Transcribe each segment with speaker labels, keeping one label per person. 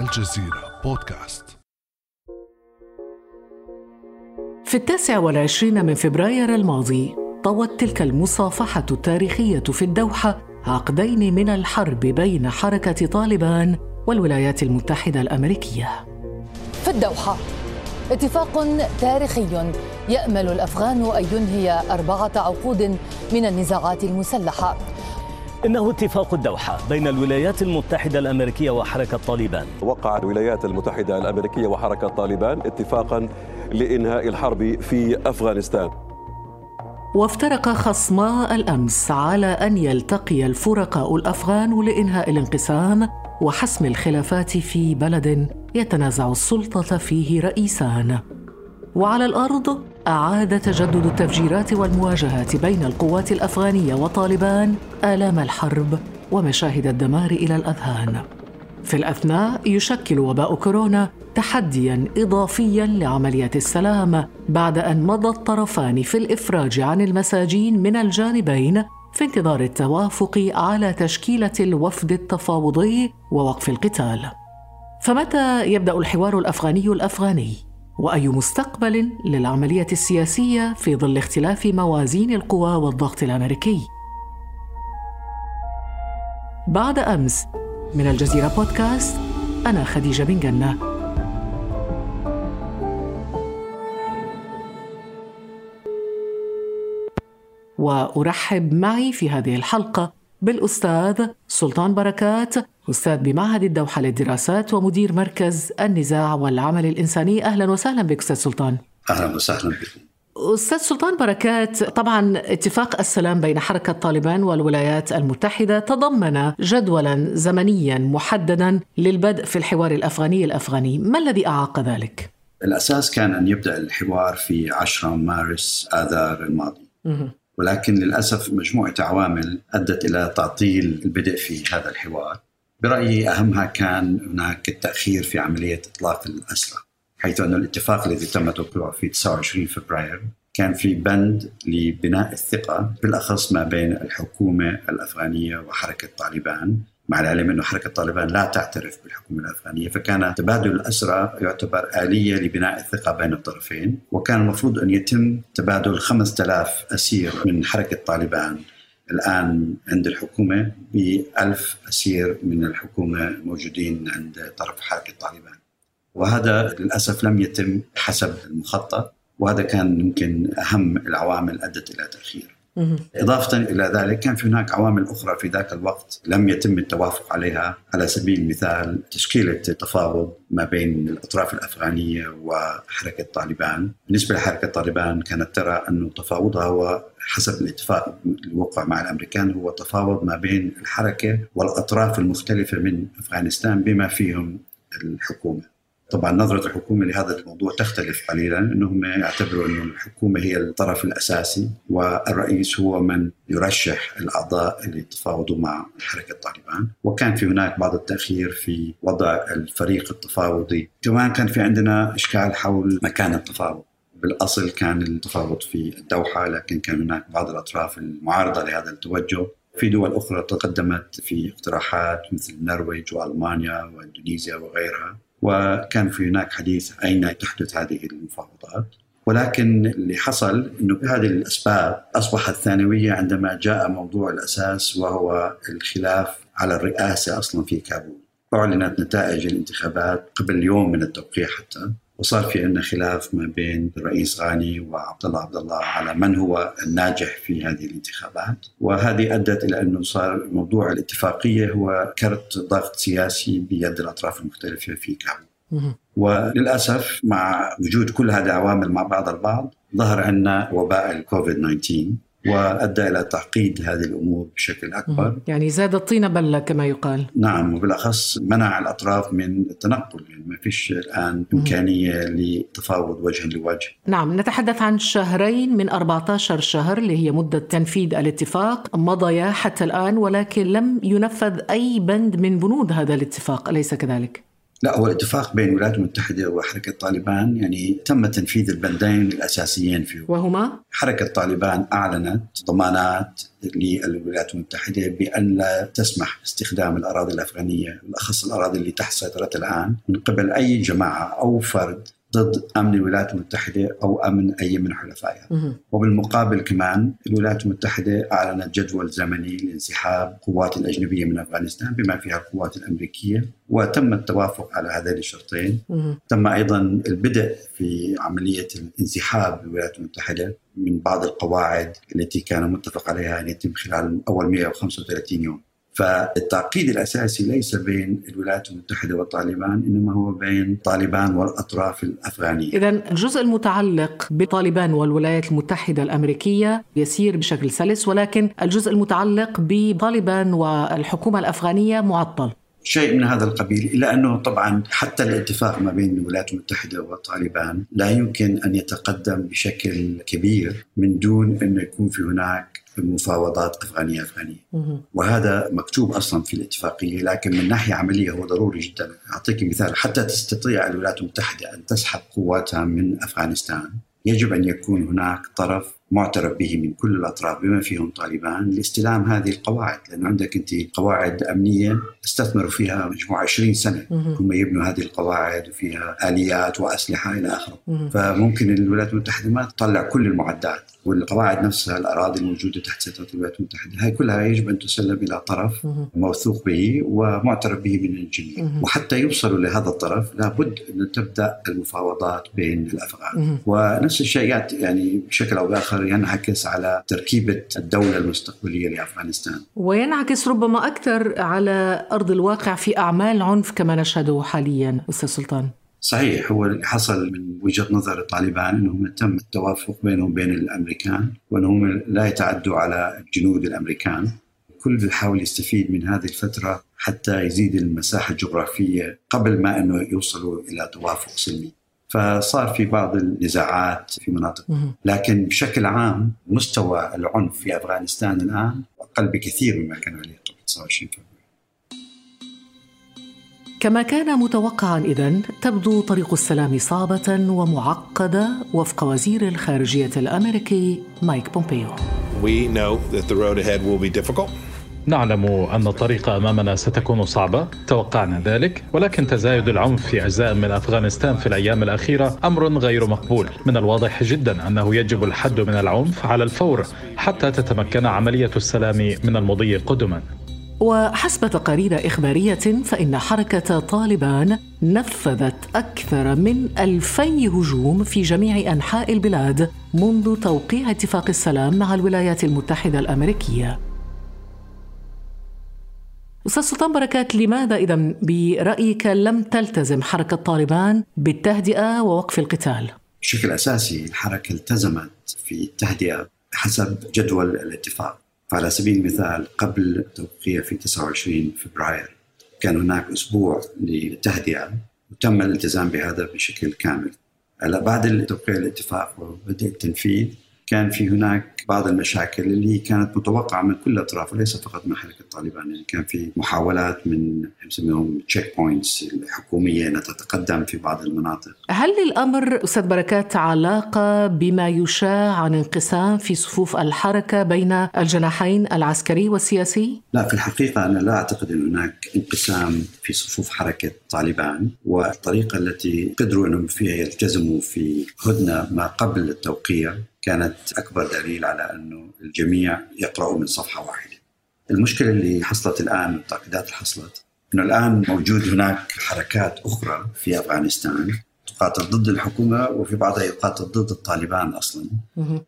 Speaker 1: الجزيرة بودكاست.
Speaker 2: في التاسع والعشرين من فبراير الماضي طوت تلك المصافحة التاريخية في الدوحة عقدين من الحرب بين حركة طالبان والولايات المتحدة الأمريكية.
Speaker 3: في الدوحة اتفاق تاريخي يأمل الأفغان أن ينهي أربعة عقود من النزاعات المسلحة.
Speaker 4: إنه اتفاق الدوحة بين الولايات المتحدة الأمريكية وحركة طالبان
Speaker 5: وقع الولايات المتحدة الأمريكية وحركة طالبان اتفاقا لإنهاء الحرب في أفغانستان.
Speaker 2: وافترق خصما الأمس على أن يلتقي الفرقاء الأفغان لإنهاء الانقسام وحسم الخلافات في بلد يتنازع السلطة فيه رئيسان. وعلى الأرض أعاد تجدد التفجيرات والمواجهات بين القوات الأفغانية وطالبان آلام الحرب ومشاهد الدمار إلى الأذهان. في الأثناء يشكل وباء كورونا تحديا اضافيا لعمليه السلام بعد أن مضى الطرفان في الإفراج عن المساجين من الجانبين في انتظار التوافق على تشكيلة الوفد التفاوضي ووقف القتال. فمتى يبدأ الحوار الأفغاني الأفغاني؟ وأي مستقبل للعملية السياسية في ظل اختلاف موازين القوى والضغط الأمريكي. بعد أمس من الجزيرة بودكاست أنا خديجة بن جنة. وأرحب معي في هذه الحلقة بالأستاذ سلطان بركات أستاذ بمعهد الدوحة للدراسات ومدير مركز النزاع والعمل الإنساني. أهلا وسهلا بك أستاذ سلطان.
Speaker 6: أهلا وسهلا بكم.
Speaker 2: أستاذ سلطان بركات طبعا اتفاق السلام بين حركة طالبان والولايات المتحدة تضمن جدولا زمنيا محددا للبدء في الحوار الأفغاني الأفغاني، ما الذي أعاق ذلك؟
Speaker 6: الأساس كان أن يبدأ الحوار في 10 مارس آذار الماضي. ولكن للأسف مجموعة عوامل أدت إلى تعطيل البدء في هذا الحوار. برأيي أهمها كان هناك التأخير في عملية إطلاق الاسرى. حيث أن الاتفاق الذي تم توقيعه في 29 فبراير كان في بند لبناء الثقة بالأخص ما بين الحكومة الأفغانية وحركة طالبان مع العلم أن حركة طالبان لا تعترف بالحكومة الأفغانية فكان تبادل الأسرى يعتبر آلية لبناء الثقة بين الطرفين وكان المفروض أن يتم تبادل 5000 أسير من حركة طالبان الآن عند الحكومة ب 1000 أسير من الحكومة موجودين عند طرف حركة طالبان وهذا للأسف لم يتم حسب المخطط وهذا كان يمكن أهم العوامل أدت إلى تأخير. إضافة إلى ذلك كان في هناك عوامل أخرى في ذاك الوقت لم يتم التوافق عليها على سبيل المثال تشكيلة تفاوض ما بين الأطراف الأفغانية وحركة طالبان. بالنسبة لحركة طالبان كانت ترى أن تفاوضها هو حسب الاتفاق الوقع مع الأمريكان هو تفاوض ما بين الحركة والأطراف المختلفة من أفغانستان بما فيهم الحكومة. طبعا نظرة الحكومة لهذا الموضوع تختلف قليلا. إنهم يعتبروا إنه الحكومة هي الطرف الأساسي والرئيس هو من يرشح الأعضاء اللي يتفاوضوا مع حركة طالبان. وكان في هناك بعض التأخير في وضع الفريق التفاوضي. كمان كان في عندنا إشكال حول مكان التفاوض. بالأصل كان التفاوض في الدوحة لكن كان هناك بعض الأطراف المعارضة لهذا التوجه. في دول أخرى تقدمت في اقتراحات مثل النرويج وألمانيا واندونيسيا وغيرها. وكان في هناك حديث أين تحدث هذه المفاوضات ولكن اللي حصل إنه بهذه الأسباب أصبحت ثانوية عندما جاء موضوع الأساس وهو الخلاف على الرئاسة أصلا في كابول. أعلنت نتائج الانتخابات قبل يوم من التوقيع حتى وصار في عندنا خلاف ما بين الرئيس غاني وعبد الله عبد الله على من هو الناجح في هذه الانتخابات. وهذه أدت إلى أنه صار موضوع الاتفاقية هو كرت ضغط سياسي بيد الأطراف المختلفة في كابول وللأسف مع وجود كل هذه العوامل مع بعض البعض ظهر عندنا وباء الكوفيد 19 وأدى إلى تعقيد هذه الأمور بشكل أكبر.
Speaker 2: يعني زاد الطين بله كما يقال.
Speaker 6: نعم وبالأخص منع الأطراف من التنقل يعني ما فيش الآن إمكانية لتفاوض وجها لوجه.
Speaker 2: نعم نتحدث عن شهرين من 14 شهر اللي هي مدة تنفيذ الاتفاق. مضيا حتى الآن ولكن لم ينفذ أي بند من بنود هذا الاتفاق أليس كذلك؟
Speaker 6: لا هو الاتفاق بين الولايات المتحدة وحركة طالبان يعني تم تنفيذ البندين الأساسيين فيه.
Speaker 2: وهما؟
Speaker 6: حركة طالبان أعلنت ضمانات للولايات المتحدة بأن لا تسمح باستخدام الأراضي الأفغانية بالأخص الأراضي اللي تحت سيطرتها الآن من قبل أي جماعة أو فرد ضد أمن الولايات المتحدة أو أمن أي من حلفائها. وبالمقابل كمان الولايات المتحدة أعلنت جدول زمني لانسحاب القوات الأجنبية من أفغانستان بما فيها القوات الأمريكية وتم التوافق على هذين الشرطين. تم أيضا البدء في عملية الانسحاب بالولايات المتحدة من بعض القواعد التي كان متفق عليها ان يتم خلال أول 135 يوم. فالتعقيد الأساسي ليس بين الولايات المتحدة وطالبان إنما هو بين طالبان والأطراف الأفغانية.
Speaker 2: اذا الجزء المتعلق بطالبان والولايات المتحدة الأمريكية يسير بشكل سلس ولكن الجزء المتعلق بطالبان والحكومة الأفغانية معطل.
Speaker 6: شيء من هذا القبيل إلا أنه طبعا حتى الاتفاق ما بين الولايات المتحدة وطالبان لا يمكن أن يتقدم بشكل كبير من دون أن يكون في هناك مفاوضات افغانيه افغانيه وهذا مكتوب أصلا في الاتفاقية لكن من ناحية عملية هو ضروري جدا. أعطيك مثال حتى تستطيع الولايات المتحدة أن تسحب قواتها من أفغانستان يجب أن يكون هناك طرف معترف به من كل الأطراف بما فيهم طالبان لاستلام هذه القواعد لأنه عندك أنت قواعد أمنية استثمروا فيها مجموعة 20 سنة. هم يبنوا هذه القواعد وفيها آليات وأسلحة إلى آخره. فممكن الولايات المتحدة ما تطلع كل المعدات. والقواعد نفسها الأراضي الموجودة تحت سيطرة الولايات المتحدة هاي كلها يجب أن تسلم إلى طرف موثوق به ومعترف به من الجميع. وحتى يوصلوا لهذا الطرف لابد أن تبدأ المفاوضات بين الأفغان. ونفس الشيء يعني بشكل أو بآخر ينعكس على تركيبة الدولة المستقبلية لأفغانستان.
Speaker 2: وينعكس ربما أكثر على أرض الواقع في أعمال عنف كما نشهده حاليا أستاذ سلطان.
Speaker 6: صحيح هو اللي حصل من وجهة نظر الطالبان إنهم تم التوافق بينهم وبين الأمريكان وأنهم لا يتعدوا على الجنود الأمريكان. الكل بيحاول يستفيد من هذه الفترة حتى يزيد المساحة الجغرافية قبل ما إنه يوصلوا إلى توافق سلمي. فصار في بعض النزاعات في مناطق. لكن بشكل عام مستوى العنف في أفغانستان الآن أقل بكثير مما كان عليه قبل 29 فبراير.
Speaker 2: كما كان متوقعا اذا تبدو طريق السلام صعبة ومعقدة وفق وزير الخارجية الأمريكي مايك بومبيو.
Speaker 7: We know that the road ahead will be difficult.
Speaker 8: نعلم أن الطريق أمامنا ستكون صعبة توقعنا ذلك ولكن تزايد العنف في أجزاء من أفغانستان في الأيام الأخيرة أمر غير مقبول من الواضح جدا أنه يجب الحد من العنف على الفور حتى تتمكن عملية السلام من المضي قدما
Speaker 2: وحسب تقارير إخبارية فإن حركة طالبان نفذت أكثر من ألفي هجوم في جميع أنحاء البلاد منذ توقيع اتفاق السلام مع الولايات المتحدة الأمريكية أستاذ سلطان بركات لماذا إذا برأيك لم تلتزم حركة طالبان بالتهدئة ووقف القتال؟
Speaker 6: بشكل أساسي الحركة التزمت في التهدئة حسب جدول الاتفاق فعلى سبيل المثال قبل التوقيع في 29 فبراير كان هناك أسبوع للتهدئة وتم الالتزام بهذا بشكل كامل. بعد توقيع الاتفاق وبدء التنفيذ كان في هناك بعض المشاكل اللي كانت متوقعة من كل الأطراف وليس فقط من حركة طالبان يعني كان في محاولات من نسميهم checkpoints الحكومية إنها تتقدم في بعض المناطق.
Speaker 2: هل للأمر أستاذ بركات علاقة بما يشاع عن انقسام في صفوف الحركة بين الجناحين العسكري والسياسي؟
Speaker 6: لا في الحقيقة أنا لا أعتقد أن هناك انقسام في صفوف حركة طالبان والطريقة التي قدروا أنهم فيها يلتزموا في هدنة ما قبل التوقيع كانت أكبر دليل على أنه الجميع يقرأوا من صفحة واحدة. المشكلة اللي حصلت الآن التعقيدات اللي حصلت إنه الآن موجود هناك حركات أخرى في أفغانستان تقاتل ضد الحكومة وفي بعضها يقاتل ضد الطالبان أصلا.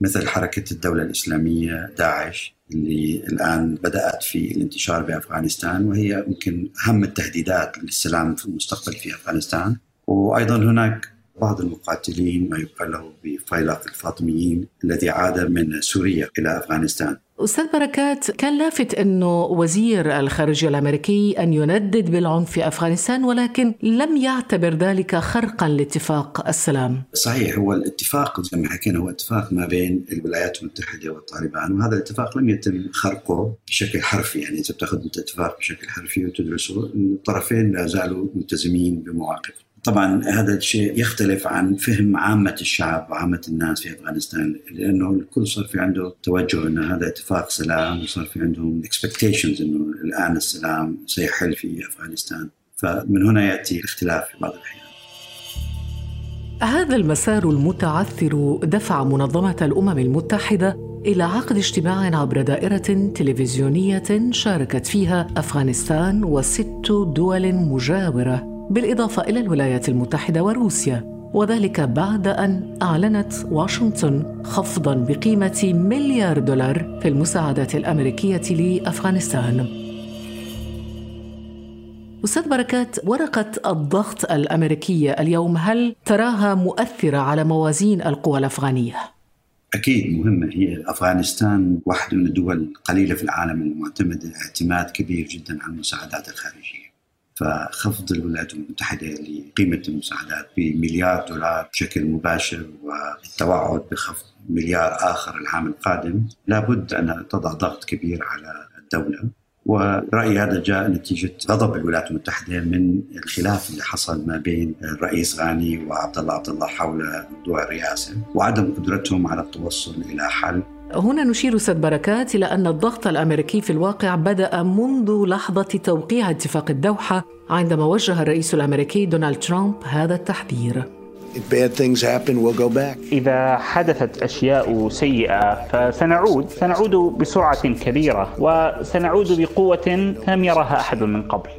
Speaker 6: مثل حركة الدولة الإسلامية داعش اللي الآن بدأت في الانتشار بأفغانستان وهي يمكن أهم التهديدات للسلام في المستقبل في أفغانستان. وأيضا هناك بعض المقاتلين ما يقال له بفيلق الفاطميين الذي عاد من سوريا إلى أفغانستان.
Speaker 2: أستاذ بركات كان لافت أنه وزير الخارجية الأمريكي أن يندد بالعنف في أفغانستان ولكن لم يعتبر ذلك خرقا لاتفاق السلام.
Speaker 6: صحيح هو الاتفاق زي ما حكينا هو اتفاق ما بين الولايات المتحدة والطالبان وهذا الاتفاق لم يتم خرقه بشكل حرفي. يعني إذا بتأخذ الاتفاق بشكل حرفي وتدرسه الطرفين لا زالوا ملتزمين بمواقف طبعا هذا الشيء يختلف عن فهم عامة الشعب وعامة الناس في أفغانستان لأنه الكل صار في عنده توجه أن هذا اتفاق سلام وصار في عندهم expectations أنه الآن السلام سيحل في أفغانستان. فمن هنا يأتي الاختلاف في بعض الأحيان.
Speaker 2: هذا المسار المتعثر دفع منظمة الأمم المتحدة إلى عقد اجتماع عبر دائرة تلفزيونية شاركت فيها أفغانستان وست دول مجاورة. بالإضافة إلى الولايات المتحدة وروسيا. وذلك بعد أن أعلنت واشنطن خفضاً بقيمة مليار دولار في المساعدات الأمريكية لأفغانستان. أستاذ بركات ورقة الضغط الأمريكية اليوم هل تراها مؤثرة على موازين القوى الأفغانية؟
Speaker 6: أكيد مهمة. هي أفغانستان واحدة من الدول القليلة في العالم المعتمدة اعتماد كبير جدا على المساعدات الخارجية. فخفض الولايات المتحدة لقيمة المساعدات بمليار دولار بشكل مباشر والتوعد بخفض مليار آخر العام القادم لابد أن تضع ضغط كبير على الدولة. ورأيي هذا جاء نتيجة غضب الولايات المتحدة من الخلاف اللي حصل ما بين الرئيس غاني وعبد الله عبد الله حول موضوع الرئاسة وعدم قدرتهم على التوصل إلى حل.
Speaker 2: هنا نشير أستاذ بركات إلى أن الضغط الأمريكي في الواقع بدأ منذ لحظة توقيع اتفاق الدوحة عندما وجه الرئيس الأمريكي دونالد ترامب هذا التحذير.
Speaker 9: إذا حدثت أشياء سيئة فسنعود سنعود بسرعة كبيرة وسنعود بقوة لم يرها أحد من قبل.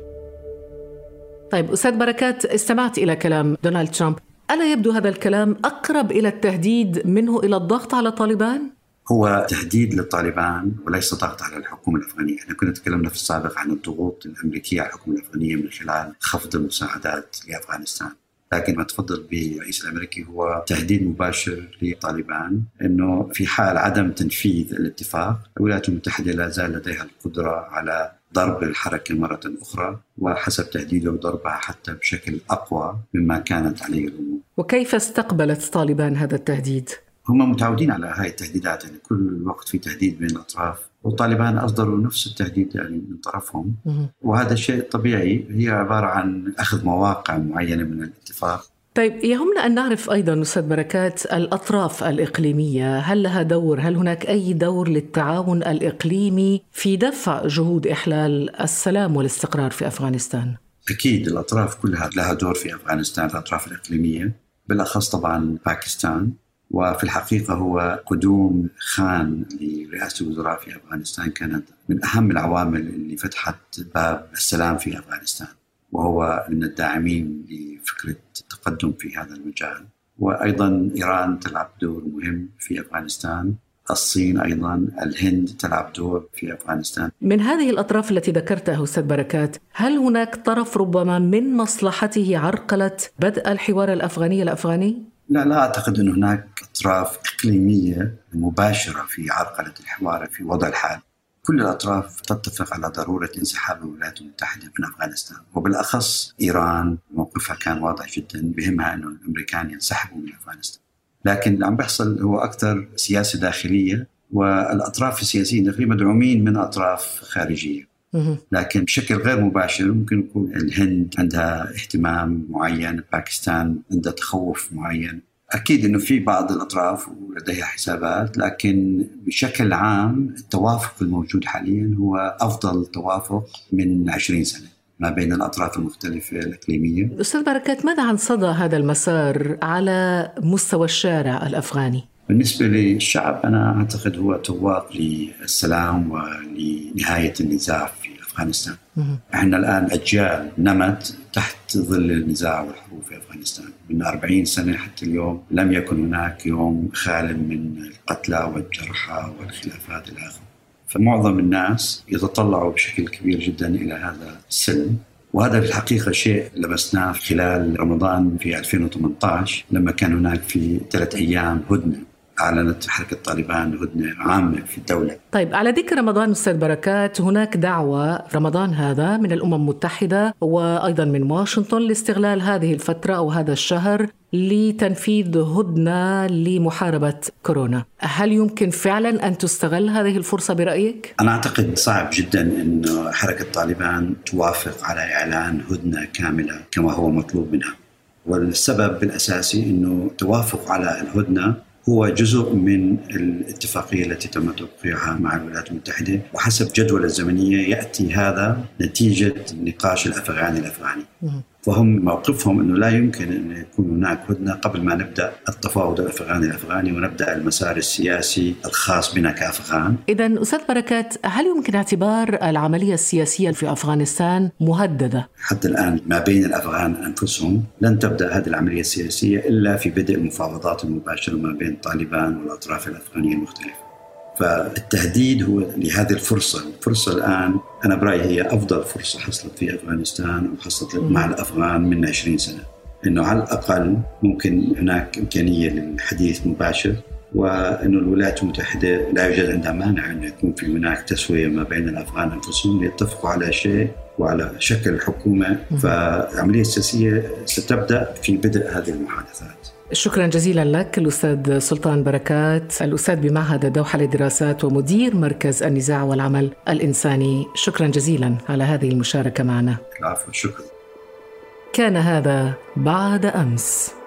Speaker 2: طيب أستاذ بركات استمعت إلى كلام دونالد ترامب. ألا يبدو هذا الكلام أقرب إلى التهديد منه إلى الضغط على طالبان؟
Speaker 6: هو تهديد للطالبان وليس ضغط على الحكومة الأفغانية إحنا كنا تكلمنا في السابق عن الضغوط الأمريكية على الحكومة الأفغانية من خلال خفض المساعدات لأفغانستان لكن ما تفضل بالرئيس الأمريكي هو تهديد مباشر لطالبان إنه في حال عدم تنفيذ الاتفاق الولايات المتحدة لا زال لديها القدرة على ضرب الحركة مرة أخرى وحسب تهديده ضربها حتى بشكل أقوى مما كانت عليه الأمور.
Speaker 2: وكيف استقبلت طالبان هذا التهديد؟
Speaker 6: هم متعودين على هاي التهديدات يعني كل الوقت في تهديد بين الأطراف والطالبان أصدروا نفس التهديد يعني من طرفهم. وهذا شيء طبيعي هي عبارة عن أخذ مواقع معينة من الاتفاق.
Speaker 2: طيب يهمنا أن نعرف أيضا أستاذ بركات الأطراف الإقليمية، هل لها دور؟ هل هناك أي دور للتعاون الإقليمي في دفع جهود إحلال السلام والاستقرار في أفغانستان؟
Speaker 6: أكيد الأطراف كلها لها دور في أفغانستان، الأطراف الإقليمية بالأخص طبعا باكستان. وفي الحقيقة هو قدوم خان لرئاسة الوزراء في أفغانستان كانت من أهم العوامل اللي فتحت باب السلام في أفغانستان وهو من الداعمين لفكرة التقدم في هذا المجال وأيضا إيران تلعب دور مهم في أفغانستان الصين أيضا الهند تلعب دور في أفغانستان.
Speaker 2: من هذه الأطراف التي ذكرتها أستاذ بركات، هل هناك طرف ربما من مصلحته عرقله بدء الحوار الأفغاني الأفغاني؟
Speaker 6: لا لا أعتقد أن هناك أطراف إقليمية مباشرة في عرقله الحوار في وضع الحال. كل الأطراف تتفق على ضرورة انسحاب الولايات المتحدة من أفغانستان وبالأخص إيران موقفها كان واضح جدا بهمها انه الأمريكان ينسحبوا من أفغانستان. لكن اللي عم بيحصل هو أكثر سياسة داخلية والأطراف السياسيين الداخليه مدعومين من أطراف خارجية. لكن بشكل غير مباشر ممكن يكون الهند عندها اهتمام معين باكستان عندها تخوف معين أكيد إنه في بعض الأطراف ولديها حسابات لكن بشكل عام التوافق الموجود حاليا هو أفضل توافق من 20 سنة ما بين الأطراف المختلفة الإقليمية.
Speaker 2: أستاذ بركات ماذا عن صدى هذا المسار على مستوى الشارع الأفغاني؟
Speaker 6: بالنسبة للشعب أنا أعتقد هو تواق للسلام ولنهاية النزاع في أفغانستان. إحنا الآن أجيال نمت تحت ظل النزاع والحروب في أفغانستان. من 40 سنة حتى اليوم لم يكن هناك يوم خال من القتلى والجرحى والخلافات إلى آخره. فمعظم الناس يتطلعوا بشكل كبير جدا إلى هذا السلم وهذا في الحقيقة شيء لمسناه خلال رمضان في 2018 لما كان هناك في ثلاث أيام هدنة. أعلنت حركة طالبان هدنة عامة في الدولة.
Speaker 2: طيب على ذكر رمضان أستاذ بركات هناك دعوة رمضان هذا من الأمم المتحدة وأيضا من واشنطن لاستغلال هذه الفترة أو هذا الشهر لتنفيذ هدنة لمحاربة كورونا. هل يمكن فعلا أن تستغل هذه الفرصة برأيك؟
Speaker 6: أنا أعتقد صعب جدا أن حركة طالبان توافق على إعلان هدنة كاملة كما هو مطلوب منها. والسبب الأساسي أنه التوافق على الهدنة هو جزء من الاتفاقية التي تم توقيعها مع الولايات المتحدة. وحسب جدول الزمنية يأتي هذا نتيجة النقاش الأفغاني. الأفغاني فهم موقفهم أنه لا يمكن أن يكون هناك هدنة قبل ما نبدأ التفاوض الأفغاني الأفغاني ونبدأ المسار السياسي الخاص بنا كأفغان.
Speaker 2: إذا أستاذ بركات هل يمكن اعتبار العملية السياسية في أفغانستان مهددة؟
Speaker 6: حتى الآن ما بين الأفغان أنفسهم لن تبدأ هذه العملية السياسية إلا في بدء مفاوضات مباشرة ما بين طالبان والأطراف الأفغانية المختلفة. فالتهديد هو لهذه الفرصة. الفرصة الآن أنا برأيي هي أفضل فرصة حصلت في أفغانستان وحصلت مع الأفغان من 20 سنة. أنه على الأقل ممكن هناك إمكانية للحديث مباشر وأن الولايات المتحدة لا يوجد عندها مانع أن يكون في هناك تسوية ما بين الأفغان أنفسهم ليتفقوا على شيء وعلى شكل الحكومة فالعملية السياسية ستبدأ في بدء هذه المحادثات.
Speaker 2: شكرا جزيلا لك الأستاذ سلطان بركات الأستاذ بمعهد الدوحة للدراسات ومدير مركز النزاع والعمل الإنساني. شكرا جزيلا على هذه المشاركة معنا.
Speaker 6: العفو شكرا.
Speaker 2: كان هذا بعد أمس.